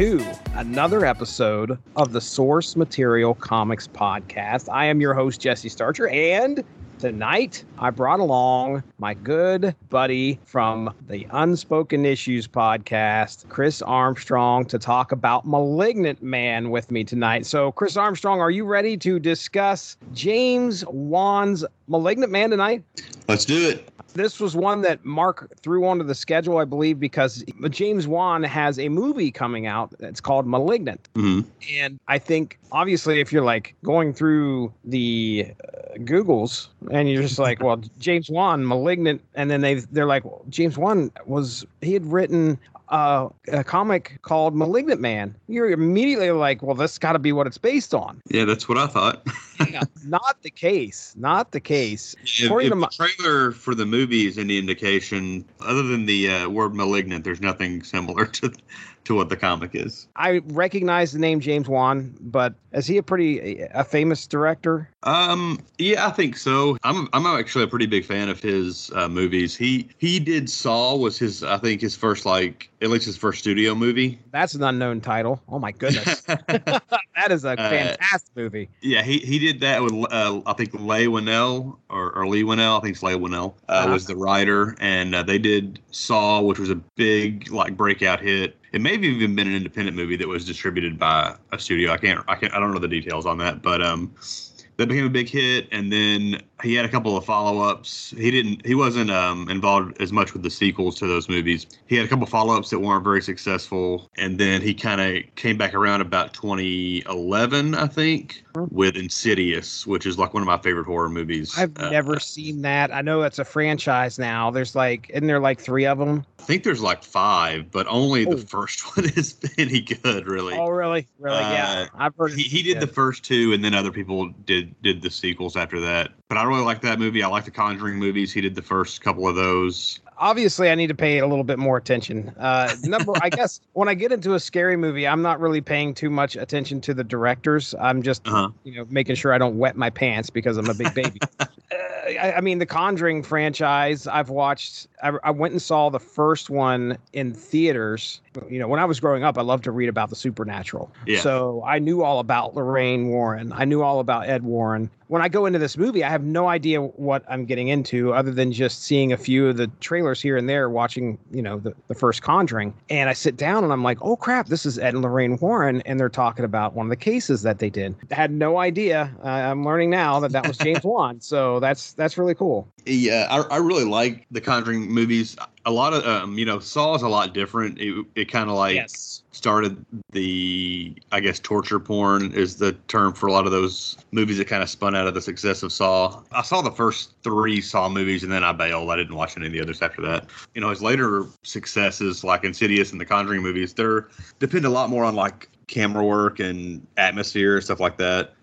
to another episode of the Source Material Comics Podcast. I am your host, Jesse Starcher, and tonight I brought along my good buddy from the Unspoken Issues podcast, Chris Armstrong, to talk about Malignant Man with me tonight. So, Chris Armstrong, are you ready to discuss James Wan's Malignant Man tonight? Let's do it. This was one that Mark threw onto the schedule, I believe, because James Wan has a movie coming out that's called Malignant. Mhm. And I think, obviously, if you're like going through the uh, Googles and you're just like, well, James Wan, Malignant, and then they they're like, well, James Wan was he had written uh, a comic called Malignant Man. You're immediately like, well, that's got to be what it's based on. Yeah, that's what I thought. yeah, Not the case. Not the case. if, According if to my- the trailer for the movie is any indication, other than the uh, word malignant, there's nothing similar to to what the comic is. I recognize the name James Wan, but is he a pretty a famous director? Um, yeah, I think so. I'm I'm actually a pretty big fan of his uh, movies. He he did Saw was his I think his first like at least his first studio movie. That's an unknown title. Oh my goodness, that is a Uh, fantastic movie. Yeah, he, he did that with uh, I think Leigh Winnell or, or Lee Winnell. I think it's Leigh Winnell uh, Uh-huh. was the writer, and uh, they did Saw, which was a big like breakout hit. It may have even been an independent movie that was distributed by a studio. I can't I can't I don't know the details on that, but um, that became a big hit, and then he had a couple of follow-ups. He didn't he wasn't um, involved as much with the sequels to those movies. He had a couple of follow-ups that weren't very successful, and then he kind of came back around about 2011, I think, with Insidious, which is like one of my favorite horror movies. I've Uh, never seen that. I know it's a franchise now. There's like, isn't there like three of them? I think there's like five, but only Oh. the first one is any good, really. Oh, really? Really? yeah. Uh, I've heard. he, he did the first two and then other people did did the sequels after that but i really like that movie i like the conjuring movies he did the first couple of those Obviously, I need to pay a little bit more attention. Uh, number, I guess, when I get into a scary movie, I'm not really paying too much attention to the directors. I'm just, uh-huh you know, making sure I don't wet my pants because I'm a big baby. uh, I, I mean, the Conjuring franchise, I've watched. I, I went and saw the first one in theaters. You know, when I was growing up, I loved to read about the supernatural. Yeah. So I knew all about Lorraine Warren. I knew all about Ed Warren. When I go into this movie, I have no idea what I'm getting into other than just seeing a few of the trailers here and there, watching, you know, the, the first Conjuring. And I sit down and I'm like, oh crap, this is Ed and Lorraine Warren. And they're talking about one of the cases that they did. I had no idea. Uh, I'm learning now that that was James Wan. So that's that's really cool. Yeah I, I really like the conjuring movies. A lot of um you know saw is a lot different. It, it kind of like yes. started the i guess torture porn is the term for a lot of those movies that kind of spun out of the success of saw. I saw the first three saw movies and then i bailed. I didn't watch any of the others after that. You know his later successes like insidious and the conjuring movies they're depend a lot more on like camera work and atmosphere and stuff like that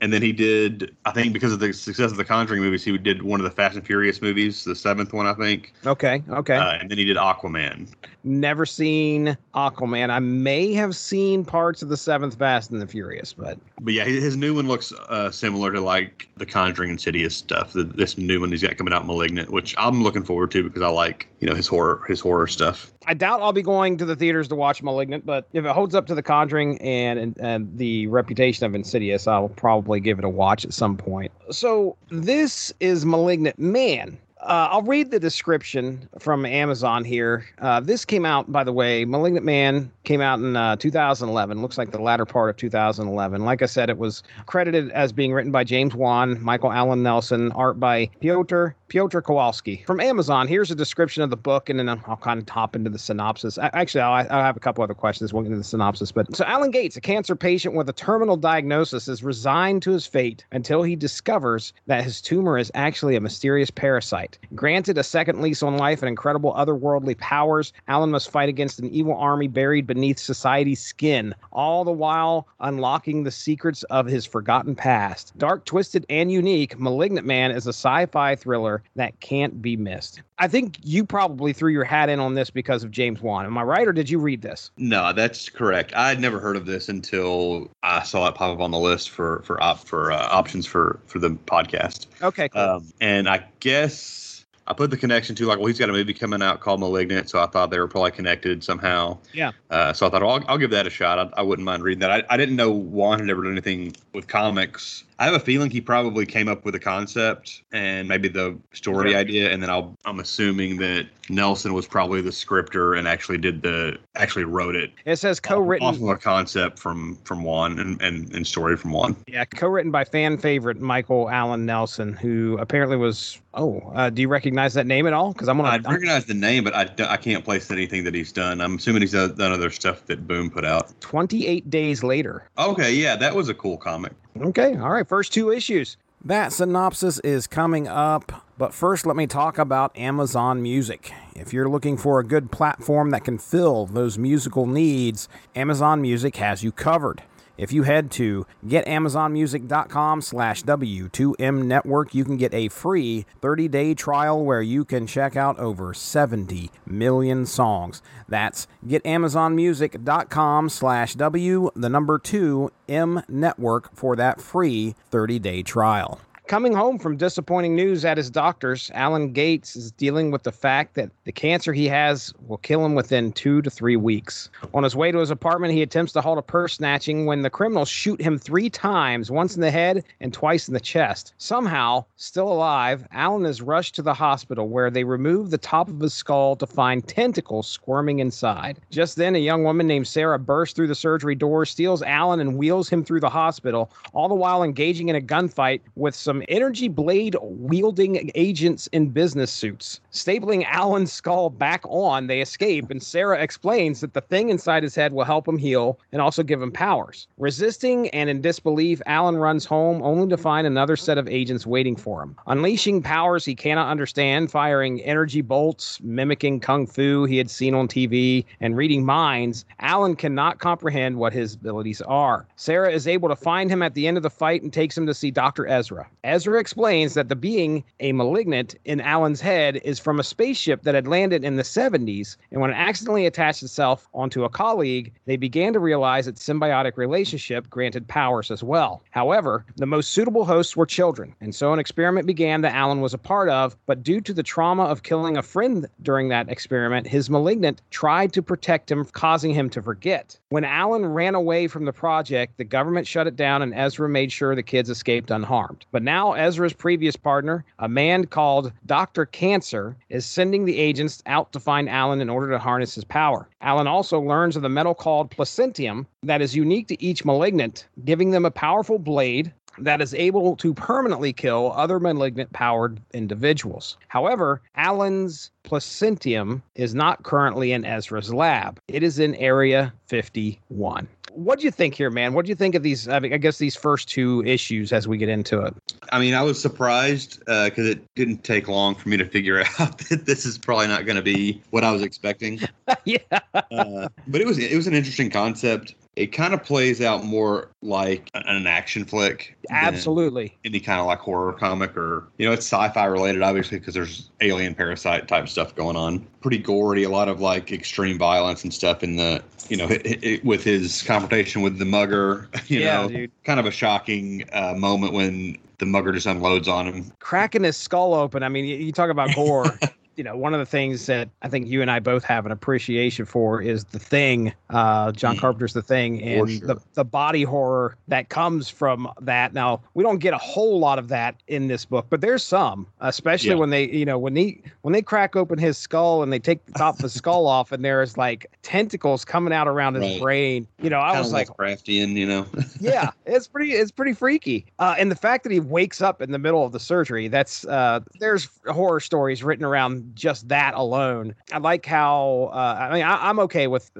and then he did i think because of the success of the conjuring movies he did one of the fast and furious movies the seventh one i think Okay. Okay. uh, and then he did aquaman Never seen Aquaman. I may have seen parts of the Seventh Fast and the Furious, but But yeah, his new one looks uh, similar to like the Conjuring Insidious stuff. The, this new one he's got coming out, Malignant, which I'm looking forward to because I like you know his horror his horror stuff. I doubt I'll be going to the theaters to watch Malignant. But if it holds up to The Conjuring and, and the reputation of Insidious, I'll probably give it a watch at some point. So this is Malignant Man. Uh, I'll read the description from Amazon here. Uh, this came out, by the way, Malignant Man came out in uh, 2011. Looks like the latter part of 2011. Like I said, it was credited as being written by James Wan, Michael Alan Nelson, art by Piotr Piotr Kowalski. From Amazon, here's a description of the book, and then I'll kind of hop into the synopsis. Actually, I'll, I'll have a couple other questions. We'll get into the synopsis. But so Alan Gates, a cancer patient with a terminal diagnosis, is resigned to his fate until he discovers that his tumor is actually a mysterious parasite. Granted a second lease on life and incredible otherworldly powers, Alan must fight against an evil army buried beneath society's skin, all the while unlocking the secrets of his forgotten past. Dark, twisted, and unique, Malignant Man is a sci fi thriller that can't be missed. I think you probably threw your hat in on this because of James Wan. Am I right, or did you read this? No, that's correct. I had never heard of this until I saw it pop up on the list for for op, for uh, options for for the podcast. Okay, cool. Um, and I guess I put the connection to like, well, he's got a movie coming out called *Malignant*, so I thought they were probably connected somehow. Yeah. Uh, so I thought, well, I'll, I'll give that a shot. I, I wouldn't mind reading that. I, I didn't know Wan had ever done anything with comics. I have a feeling he probably came up with a concept and maybe the story Yeah. idea, and then I'll, I'm assuming that Nelson was probably the scripter and actually did the actually wrote it. It says co-written. off of a concept from from Wan and, and and story from Wan. Yeah, co-written by fan favorite Michael Alan Nelson, who apparently was. Oh, uh, do you recognize that name at all? Because I'm gonna. I I'm- recognize the name, but I, I can't place anything that he's done. I'm assuming he's done done other stuff that Boom put out. 28 days later. Okay, yeah, that was a cool comic. Okay, all right. First two issues. That synopsis is coming up, but first let me talk about Amazon Music. If you're looking for a good platform that can fill those musical needs, Amazon Music has you covered. If you head to getamazonmusic.com slash W2M network, you can get a free 30-day trial where you can check out over 70 million songs. That's getamazonmusic.com slash W, the number 2 M network for that free 30-day trial. Coming home from disappointing news at his doctor's, Alan Gates is dealing with the fact that the cancer he has will kill him within two to three weeks. On his way to his apartment, he attempts to halt a purse snatching when the criminals shoot him three times once in the head and twice in the chest. Somehow, still alive, Alan is rushed to the hospital where they remove the top of his skull to find tentacles squirming inside. Just then, a young woman named Sarah bursts through the surgery door, steals Alan, and wheels him through the hospital, all the while engaging in a gunfight with some energy blade wielding agents in business suits. Stapling Alan's skull back on, they escape, and Sarah explains that the thing inside his head will help him heal and also give him powers. Resisting and in disbelief, Alan runs home only to find another set of agents waiting for him. Unleashing powers he cannot understand, firing energy bolts, mimicking kung fu he had seen on TV, and reading minds, Alan cannot comprehend what his abilities are. Sarah is able to find him at the end of the fight and takes him to see Dr. Ezra. Ezra explains that the being, a malignant, in Alan's head is from a spaceship that had landed in the 70s, and when it accidentally attached itself onto a colleague, they began to realize its symbiotic relationship granted powers as well. However, the most suitable hosts were children, and so an experiment began that Alan was a part of, but due to the trauma of killing a friend during that experiment, his malignant tried to protect him, causing him to forget. When Alan ran away from the project, the government shut it down and Ezra made sure the kids escaped unharmed. But now Ezra's previous partner, a man called Dr. Cancer, is sending the agents out to find Alan in order to harness his power. Alan also learns of the metal called placentium that is unique to each malignant, giving them a powerful blade that is able to permanently kill other malignant powered individuals. However, Alan's placentium is not currently in Ezra's lab. It is in Area 51. What do you think here, man? What do you think of these? I, mean, I guess these first two issues as we get into it. I mean, I was surprised because it didn't take long for me to figure out that this is probably not going to be what I was expecting. yeah. uh, but it was it was an interesting concept. It kind of plays out more like an- action flick. Absolutely. Any kind of like horror comic or you know it's sci-fi related obviously because there's alien parasite type stuff going on. Pretty gory, a lot of like extreme violence and stuff in the you know it, it, with his confrontation with the mugger. You Yeah, know, dude. kind of a shocking uh, moment when the mugger just unloads on him. Cracking his skull open. I mean, you, you talk about gore. you know, one of the things that I think you and I both have an appreciation for is the thing, uh, John Mm. Carpenter's The Thing, and sure. the, the body horror that comes from that. Now, we don't get a whole lot of that in this book, but there's some, especially Yeah. when they, you know, when they when they crack open his skull and they take the top of the skull off, and there's like tentacles coming out around his Right. brain. You know, I Kind was like, Lovecraftian, you know. yeah, it's pretty it's pretty freaky. Uh, and the fact that he wakes up in the middle of the surgery, that's uh, there's horror stories written around just that alone. I like how uh, I mean I, I'm okay with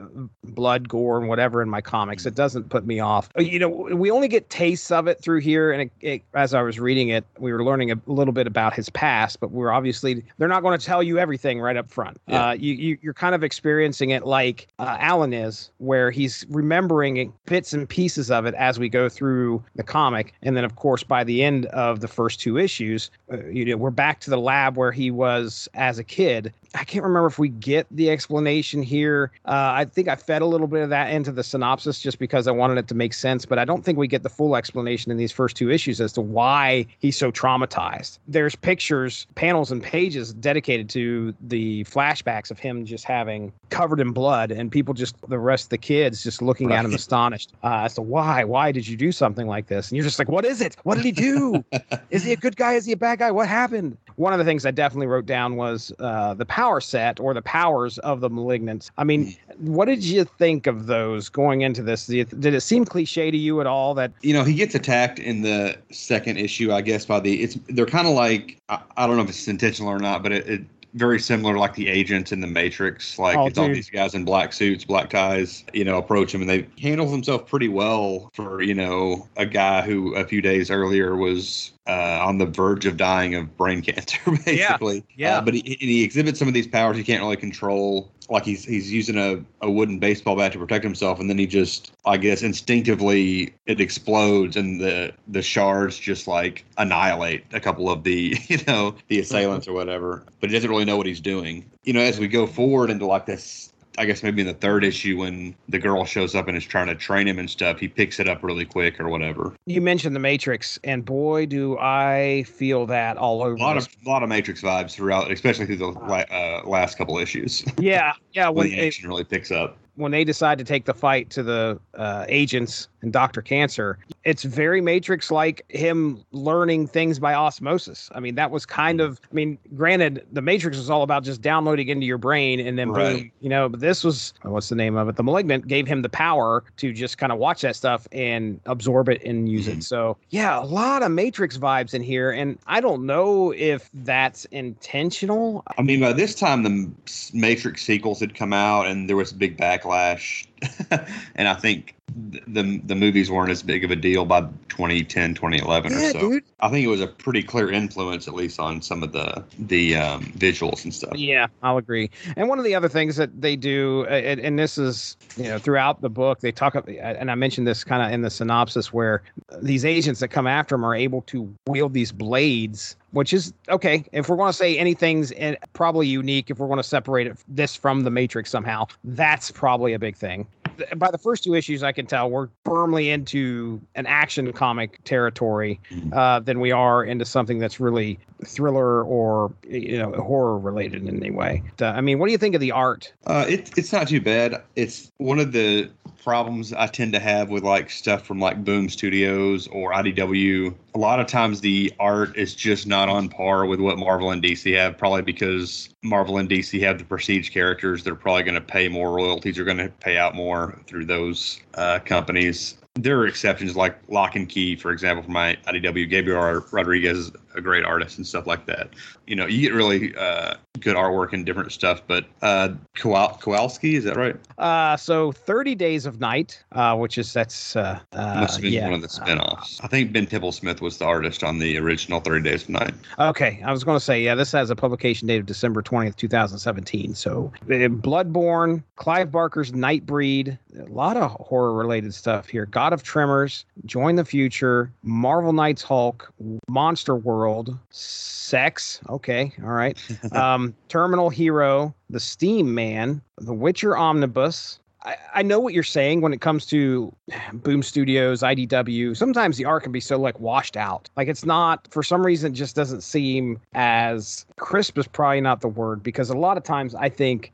blood, gore, and whatever in my comics. It doesn't put me off. Uh, You know, we only get tastes of it through here, and it, it, as I was reading it, we were learning a little bit about his past, but we're obviously they're not going to tell you everything right up front. Yeah. Uh, you, you you're kind of experiencing it like uh, Alan is, where he's remembering bits and pieces of it as we go through the comic, and then of course by the end of the first two issues, uh, you know we're back to the lab where he was as a kid. I can't remember if we get the explanation here. Uh, I think I fed a little bit of that into the synopsis just because I wanted it to make sense, but I don't think we get the full explanation in these first two issues as to why he's so traumatized. There's pictures, panels, and pages dedicated to the flashbacks of him just having covered in blood, and people just, the rest of the kids just looking at him astonished uh, as to why. Why did you do something like this? And you're just like, what is it? What did he do? is he a good guy? Is he a bad guy? What happened? One of the things I definitely wrote down was uh, the power set or the powers of the malignants. I mean, hmm. what did you think of those going into this? Did it, did it seem cliche to you at all that you know, he gets attacked in the second issue, I guess, by the it's they're kind of like I, I don't know if it's intentional or not, but it, it very similar like the agents in the Matrix. Like Oh, it's all these guys in black suits, black ties, you know, approach him and they handle himself pretty well for, you know, a guy who a few days earlier was uh, on the verge of dying of brain cancer, basically. yeah. Uh, but he, he exhibits some of these powers he can't really control. Like he's he's using a, a wooden baseball bat to protect himself, and then he just, I guess, instinctively it explodes, and the the shards just like annihilate a couple of the you know the assailants or whatever. But he doesn't really know what he's doing. You know, as we go forward into like this. I guess maybe in the third issue when the girl shows up and is trying to train him and stuff, he picks it up really quick or whatever. you mentioned the Matrix, and boy, do I feel that all over. A lot this. of a lot of Matrix vibes throughout, especially through the uh, last couple issues yeah, yeah. when When the action really picks up. When they decide to take the fight to the uh, agents and Doctor Cancer, it's very Matrix like him learning things by osmosis. I mean, that was kind of. I mean, granted, the Matrix was all about just downloading into your brain and then boom, Right. you know. But this was what's the name of it? The Malignant gave him the power to just kind of watch that stuff and absorb it and use it. So yeah, a lot of Matrix vibes in here, and I don't know if that's intentional. I mean, by this time, the Matrix sequels had come out, and there was a big backlash. and I think th- the the movies weren't as big of a deal by 2010, 2011 Yeah, or so. dude. I think it was a pretty clear influence, at least on some of the the um, visuals and stuff. Yeah, I'll agree. And one of the other things that they do, uh, and, and this is, you know, throughout the book, they talk, about and I mentioned this kind of in the synopsis, where these agents that come after them are able to wield these blades, which is okay. If we're going to say anything's in, probably unique, if we're going to separate it, this from the Matrix somehow, that's probably a big thing. By the first two issues, I can tell we're firmly into an action comic territory uh, than we are into something that's really thriller or you know horror related in any way. Uh, I mean, what do you think of the art? Uh, it, it's not too bad. It's one of the problems I tend to have with like stuff from like Boom Studios or IDW. A lot of times the art is just not on par with what Marvel and DC have, probably because Marvel and DC have the prestige characters. They're probably going to pay more royalties. Are going to pay out more through those uh, companies. There are exceptions like Locke and Key, for example, from my IDW. Gabriel Rodriguez a great artist and stuff like that. You know, you get really uh, good artwork and different stuff. But uh, Kowal- Kowalski, is that right? Uh, so 30 Days of Night, uh, which is that's uh, uh Must have been yeah. one of the spin-offs. I think Ben Templesmith was the artist on the original 30 Days of Night. Okay, I was going to say, yeah, this has a publication date of December 20th, 2017. So, uh, Bloodborne, Clive Barker's Nightbreed, a lot of horror related stuff here. God of Tremors, Join the Future, Marvel Knights Hulk, Monster World, Sex. Okay, all right. um, Terminal Hero, The Steam Man, The Witcher Omnibus. I, I know what you're saying when it comes to Boom Studios, IDW. Sometimes the art can be so like washed out. Like it's not for some reason it just doesn't seem as crisp is probably not the word because a lot of times I think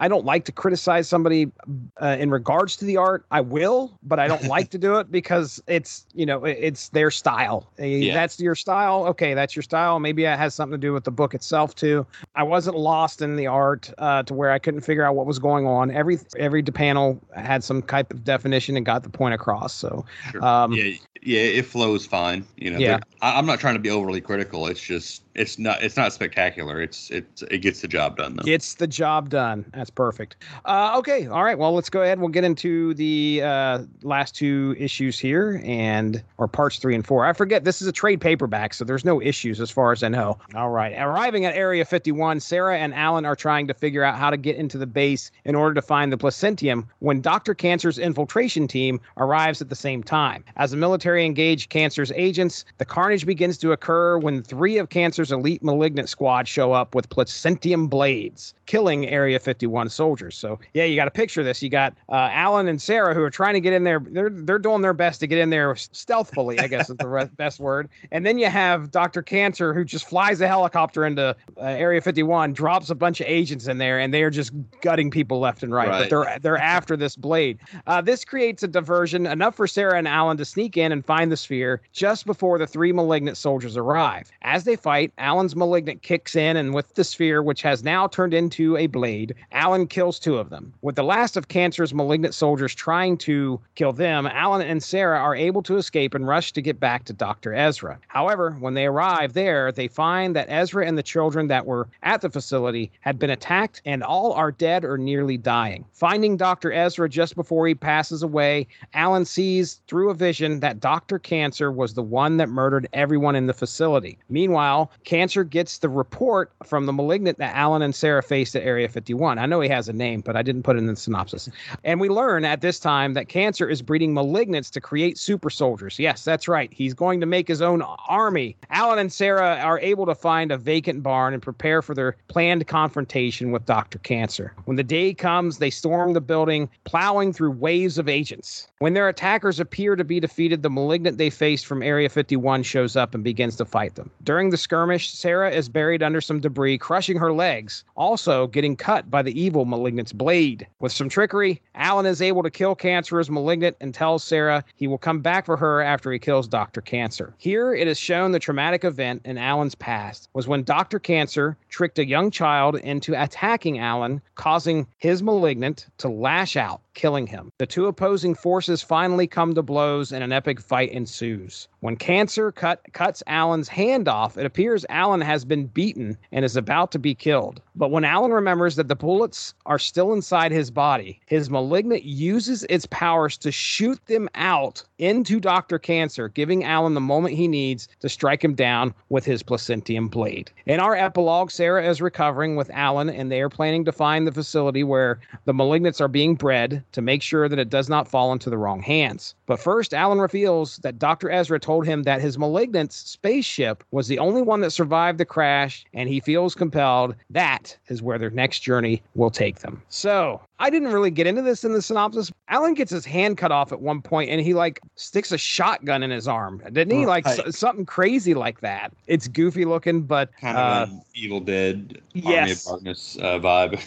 I don't like to criticize somebody uh, in regards to the art. I will, but I don't like to do it because it's you know it's their style. Yeah. That's your style. Okay, that's your style. Maybe it has something to do with the book itself too. I wasn't lost in the art uh, to where I couldn't figure out what was going on. Every every panel had some type of definition and got the point across. So Sure. um, yeah, yeah, it flows fine. You know, Yeah. I, I'm not trying to be overly critical. It's just it's not it's not spectacular. It's it's it gets the job done though. Gets the job done. That's perfect. Uh, okay. All right. Well, let's go ahead. We'll get into the uh, last two issues here and or parts three and four. I forget this is a trade paperback, so there's no issues as far as I know. All right. Arriving at Area 51, Sarah and Alan are trying to figure out how to get into the base in order to find the placentium when Dr. Cancer's infiltration team arrives at the same time. As the military engage Cancer's agents, the carnage begins to occur when three of Cancer's elite malignant squad show up with placentium blades, killing Area 51 soldiers. So, yeah, you got to picture this. You got uh, Alan and Sarah who are trying to get in there. They're they're doing their best to get in there stealthily, I guess is the re- best word. And then you have Dr. Cancer who just flies a helicopter into uh, Area 51, drops a bunch of agents in there, and they're just gutting people left and right. But they're they're after this blade. Uh, this creates a diversion enough for Sarah and Alan to sneak in and find the sphere just before the three malignant soldiers arrive. As they fight, Alan's malignant kicks in, and with the sphere, which has now turned into a blade, Alan kills two of them. With the last of Cancer's malignant soldiers trying to kill them, Alan and Sarah are able to escape and rush to get back to Dr. Ezra. However, when they arrive there, they find that Ezra and the children that were at the facility had been attacked and all are dead or nearly dying. Finding Dr. Ezra just before he passes away, Alan sees through a vision that Dr. Cancer was the one that murdered everyone in the facility. Meanwhile, Cancer gets the report from the malignant that Alan and Sarah faced at Area 51. I know he has a name, but I didn't put it in the synopsis. And we learn at this time that Cancer is breeding malignants to create super soldiers. Yes, that's right. He's going to make his own army. Alan and Sarah are able to find a vacant barn and prepare for their planned confrontation with Dr. Cancer. When the day comes, they storm the building, plowing through waves of agents. When their attackers appear to be defeated, the malignant they faced from Area 51 shows up and begins to fight them. During the skirmish, Sarah is buried under some debris, crushing her legs, also getting cut by the evil malignant's blade. With some trickery, Alan is able to kill Cancer as malignant and tells Sarah he will come back for her after he kills Dr. Cancer. Here, it is shown the traumatic event in Alan's past was when Dr. Cancer tricked a young child into attacking Alan, causing his malignant to lash out, killing him. The two opposing forces finally come to blows and an epic fight ensues. When Cancer cut, cuts Alan's hand off, it appears Alan has been beaten and is about to be killed. But when Alan remembers that the bullets are still inside his body, his malignant uses its powers to shoot them out into Dr. Cancer, giving Alan the moment he needs to strike him down with his placentium blade. In our epilogue, Sarah is recovering with Alan, and they are planning to find the facility where the malignants are being bred to make sure that it does not fall into the wrong hands. But first, Alan reveals that Dr. Ezra told him that his malignant's spaceship was the only one that survived the crash, and he feels compelled that is where their next journey will take them. So, I didn't really get into this in the synopsis. Alan gets his hand cut off at one point and he like sticks a shotgun in his arm, didn't he? Like Right. s- something crazy like that. It's goofy looking, but Kind uh, of an Evil Dead Army yes. of Darkness uh, vibe.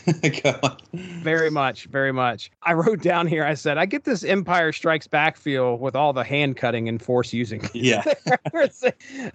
Very much, very much. I wrote down here. I said I get this Empire Strikes Back feel with all the hand cutting and force using. Yeah.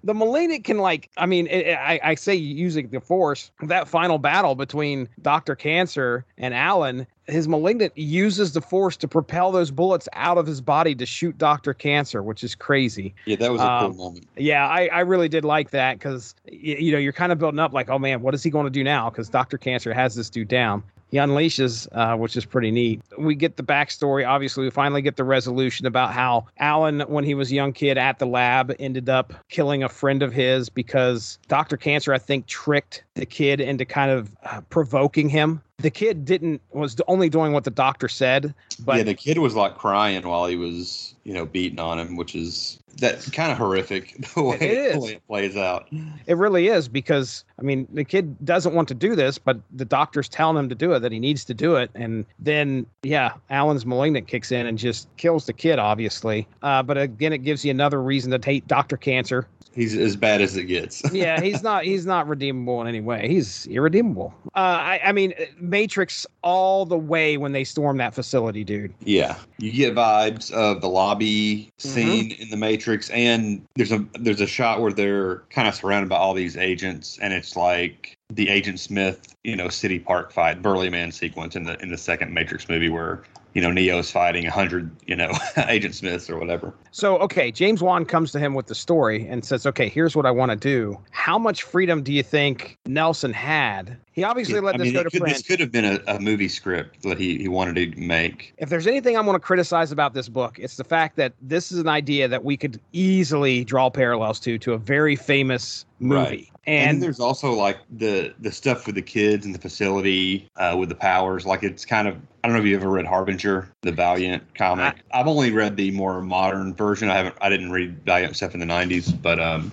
the malignant can like. I mean, it, it- I, I say using the force. That final battle between Doctor Cancer and Alan. His malignant uses the force to propel those bullets out of his body to shoot Doctor Cancer, which is crazy. Yeah, that was a Um, cool moment. Yeah, I, I really did like that because you know you're kind of building up like, oh man, what is he going to do now? Because Doctor Cancer has this dude down. He unleashes, uh, which is pretty neat. We get the backstory. Obviously, we finally get the resolution about how Alan, when he was a young kid at the lab, ended up killing a friend of his because Doctor Cancer, I think, tricked the kid into kind of uh, provoking him the kid didn't was only doing what the doctor said, but yeah, the kid was like crying while he was, you know, beating on him, which is that's kind of horrific the way It is. the way it plays out. It really is because I mean the kid doesn't want to do this, but the doctor's telling him to do it, that he needs to do it, and then yeah, Alan's malignant kicks in and just kills the kid, obviously. Uh, but again, it gives you another reason to hate Doctor Cancer. He's as bad as it gets. Yeah, he's not he's not redeemable in any way. He's irredeemable. Uh, I I mean Matrix all the way when they storm that facility, dude. Yeah, you get vibes of the lobby Mm-hmm. scene in the Matrix, and there's a there's a shot where they're kind of surrounded by all these agents, and it's like the Agent Smith, you know, City Park fight, Burly Man sequence in the in the second Matrix movie where you know Neo's fighting a hundred, you know, Agent Smiths or whatever. So, okay, James Wan comes to him with the story and says, "Okay, here's what I want to do. How much freedom do you think Nelson had? He obviously let I this mean, go to could, this could have been a, a movie script that he, he wanted to make. If there's anything I want to criticize about this book, it's the fact that this is an idea that we could easily draw parallels to to a very famous movie. Right. And, And, there's also like the the stuff with the kids and the facility uh, with the powers. Like it's kind of I don't know if you ever read Harbinger, the Valiant comic. I, have only read the more modern version. I haven't I didn't read Valiant stuff in the '90s, but um,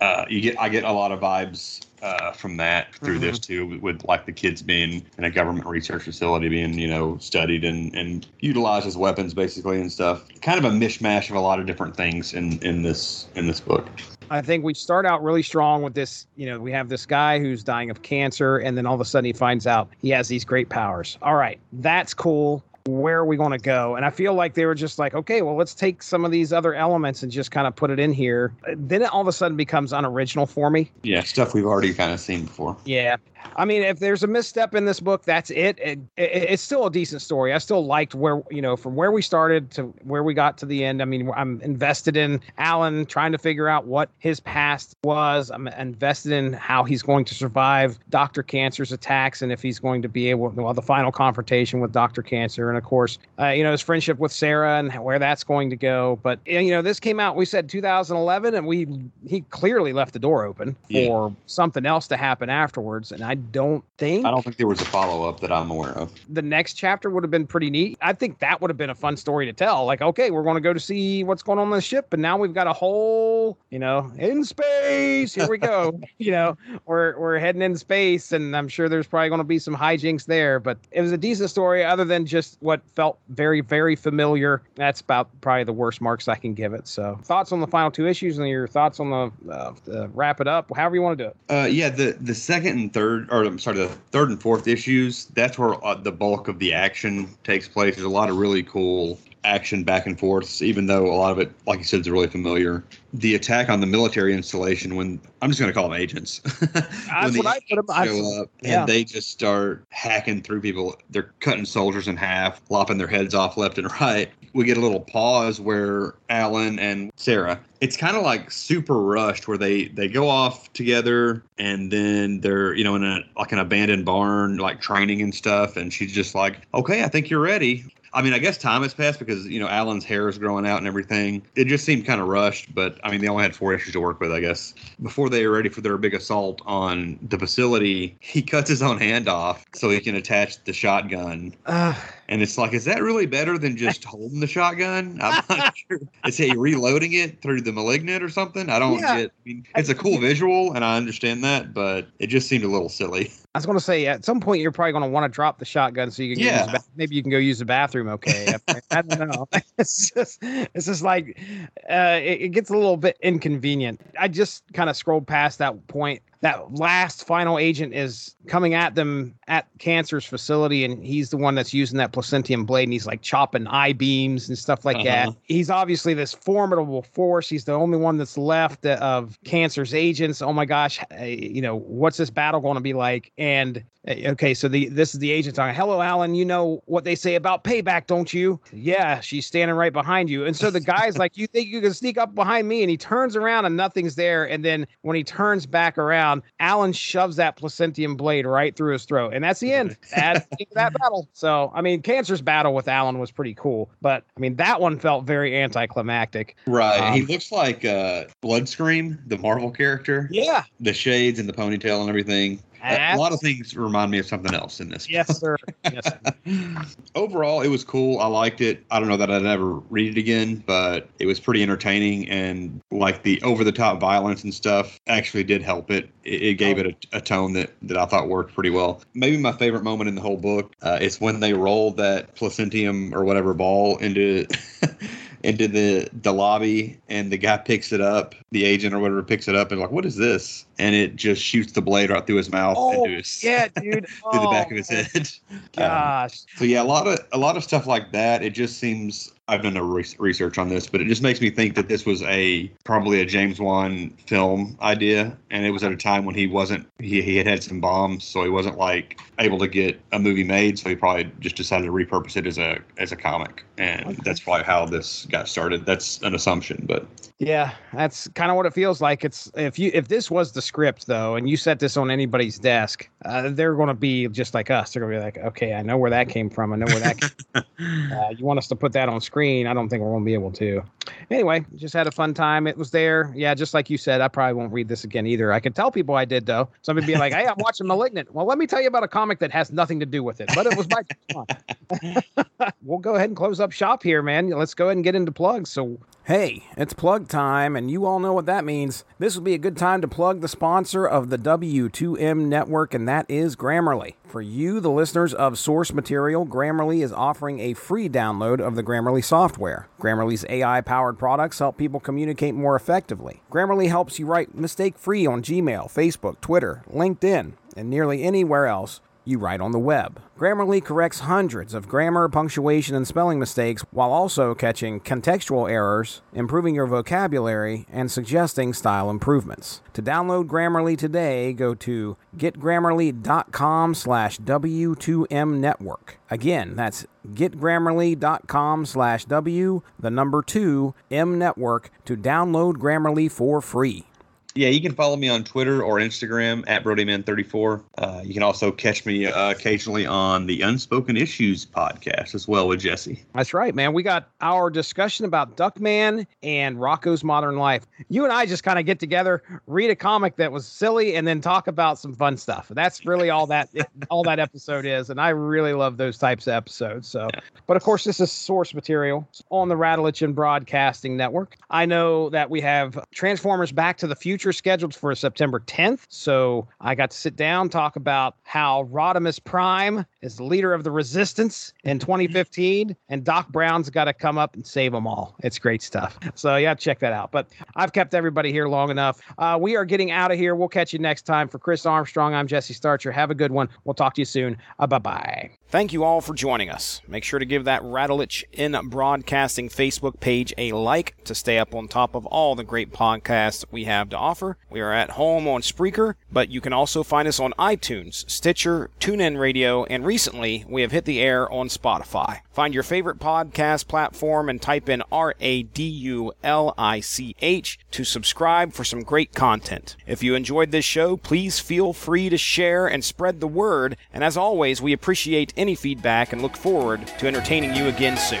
uh, you get I get a lot of vibes uh, from that through this too, with, with like the kids being in a government research facility, being you know studied and and utilized as weapons basically and stuff. Kind of a mishmash of a lot of different things in in this in this book. I think we start out really strong with this. You know, we have this guy who's dying of cancer, and then all of a sudden he finds out he has these great powers. All right, that's cool. Where are we going to go? And I feel like they were just like, okay, well, let's take some of these other elements and just kind of put it in here. Then it all of a sudden becomes unoriginal for me. Yeah, stuff we've already kind of seen before. Yeah. I mean, if there's a misstep in this book, that's it. It, it. It's still a decent story. I still liked where, you know, from where we started to where we got to the end. I mean, I'm invested in Alan trying to figure out what his past was. I'm invested in how he's going to survive Dr. Cancer's attacks and if he's going to be able, well, the final confrontation with Dr. Cancer. And of course, uh, you know, his friendship with Sarah and where that's going to go. But, you know, this came out, we said 2011, and we, he clearly left the door open Yeah. for something else to happen afterwards. And I don't think I don't think there was a follow up that I'm aware of. the next chapter would have been pretty neat. I think that would have been a fun story to tell. Like, okay, we're going to go to see what's going on on the ship, and now we've got a whole, you know, in space. Here we go. you know, we're we're heading in space, and I'm sure there's probably going to be some hijinks there. But it was a decent story, other than just what felt very, very familiar. That's about probably the worst marks I can give it. So, thoughts on the final two issues, and your thoughts on the uh, uh, wrap it up, however you want to do it. Uh, yeah, the the second and third, or I'm sorry, the third and fourth issues. That's where uh, the bulk of the action takes place. There's a lot of really cool action back and forth, even though a lot of it, like you said, is really familiar. The attack on the military installation when I'm just going to call them agents. When what I put 'em- I- show up yeah. and they just start hacking through people. They're cutting soldiers in half, lopping their heads off left and right. We get a little pause where Alan and Sarah. It's kind of like super rushed where they they go off together and then they're you know in a like an abandoned barn like training and stuff and she's just like okay I think you're ready I mean, I guess time has passed because you know Alan's hair is growing out and everything. It just seemed kind of rushed, but I mean, they only had four issues to work with, I guess. Before they were ready for their big assault on the facility, he cuts his own hand off so he can attach the shotgun. Uh, And it's like, is that really better than just holding the shotgun? I'm not sure. Is he reloading it through the malignant or something? I don't Yeah. get. I mean, it's a cool visual, and I understand that, but it just seemed a little silly. I was going to say at some point you're probably going to want to drop the shotgun so you can Yeah. use ba- maybe you can go use the bathroom. Okay, I don't know. It's just it's just like uh, it, it gets a little bit inconvenient. I just kind of scrolled past that point. That last final agent is coming at them at Cancer's facility, and he's the one that's using that placentium blade, and he's like chopping I beams and stuff like that. Uh-huh. He's obviously this formidable force. He's the only one that's left of Cancer's agents. Oh my gosh, uh, you know what's this battle going to be like? And uh, okay, so the this is the agent talking. Hello, Alan. You know what they say about payback, don't you? Yeah, she's standing right behind you. And so the guy's like, "You think you can sneak up behind me?" And he turns around and nothing's there. And then when he turns back around, Alan shoves that placentium blade right through his throat, and that's the end. That's the end of that battle. So I mean, Cancer's battle with Alan was pretty cool, but I mean that one felt very anticlimactic. Right. he Um, looks like uh, Bloodscream, the Marvel character. Yeah, The shades and the ponytail and everything. A lot of things remind me of something else in this. Yes, sir. Yes. Sir. Overall, it was cool. I liked it. I don't know that I'd ever read it again, but it was pretty entertaining and like the over the top violence and stuff actually did help it. It, it gave it a, a, tone that, that I thought worked pretty well. Maybe my favorite moment in the whole book uh, is when they roll that placentium or whatever ball into into the the lobby and the guy picks it up the agent or whatever picks it up and like what is this? And it just shoots the blade right through his mouth oh, into his yeah dude. through oh, the back of his oh, head. Gosh. um, so yeah a lot of a lot of stuff like that. It just seems I've done no re- research on this, but it just makes me think that this was a probably a James Wan film idea, and it was at a time when he wasn't he, he had had some bombs, so he wasn't like able to get a movie made, so he probably just decided to repurpose it as a as a comic, and okay. that's probably how this got started. That's an assumption, but yeah, that's kind of what it feels like. It's if you if this was the script though, and you set this on anybody's desk, uh, they're going to be just like us. They're going to be like, okay, I know where that came from. I know where that. uh, you want us to put that on screen? Screen. I don't think we're going to be able to. Anyway, just had a fun time. It was there. Yeah, just like you said, I probably won't read this again either. I can tell people I did though. Somebody be like, "Hey, I'm watching *Malignant.' Well, let me tell you about a comic that has nothing to do with it, but it was my. we'll go ahead and close up shop here, man. Let's go ahead and get into plugs. So Hey, it's plug time, and you all know what that means. This would be a good time to plug the sponsor of the W2M network, and that is Grammarly. For you, the listeners of Source Material, Grammarly is offering a free download of the Grammarly software. Grammarly's AI powered products help people communicate more effectively. Grammarly helps you write mistake free on Gmail, Facebook, Twitter, LinkedIn, and nearly anywhere else you write on the web. Grammarly corrects hundreds of grammar, punctuation, and spelling mistakes while also catching contextual errors, improving your vocabulary, and suggesting style improvements. To download Grammarly today, go to getgrammarly.com slash W2M network. Again, that's getgrammarly.com slash W, the number 2, M network to download Grammarly for free yeah, you can follow me on Twitter or Instagram at BrodyMan34. Uh, you can also catch me uh, occasionally on the Unspoken Issues podcast as well with Jesse. That's right, man. We got our discussion about Duckman and Rocko's Modern Life. You and I just kind of get together, read a comic that was silly, and then talk about some fun stuff. That's really all that all that episode is, and I really love those types of episodes. So, yeah. but of course, this is source material on the Radulich Broadcasting Network. I know that we have Transformers Back to the Future scheduled for September 10th. So I got to sit down, talk about how Rodimus Prime is the leader of the resistance in 2015, and Doc Brown's got to come up and save them all. It's great stuff. So yeah, check that out. But I've kept everybody here long enough. Uh, we are getting out of here. We'll catch you next time. For Chris Armstrong, I'm Jesse Starcher. Have a good one. We'll talk to you soon. Uh, bye bye. Thank you all for joining us. Make sure to give that Radulich in Broadcasting Facebook page a like to stay up on top of all the great podcasts we have to offer. We are at home on Spreaker, but you can also find us on iTunes, Stitcher, TuneIn Radio, and recently we have hit the air on Spotify. Find your favorite podcast platform and type in R A D U L I C H to subscribe for some great content. If you enjoyed this show, please feel free to share and spread the word. And as always, we appreciate any feedback and look forward to entertaining you again soon.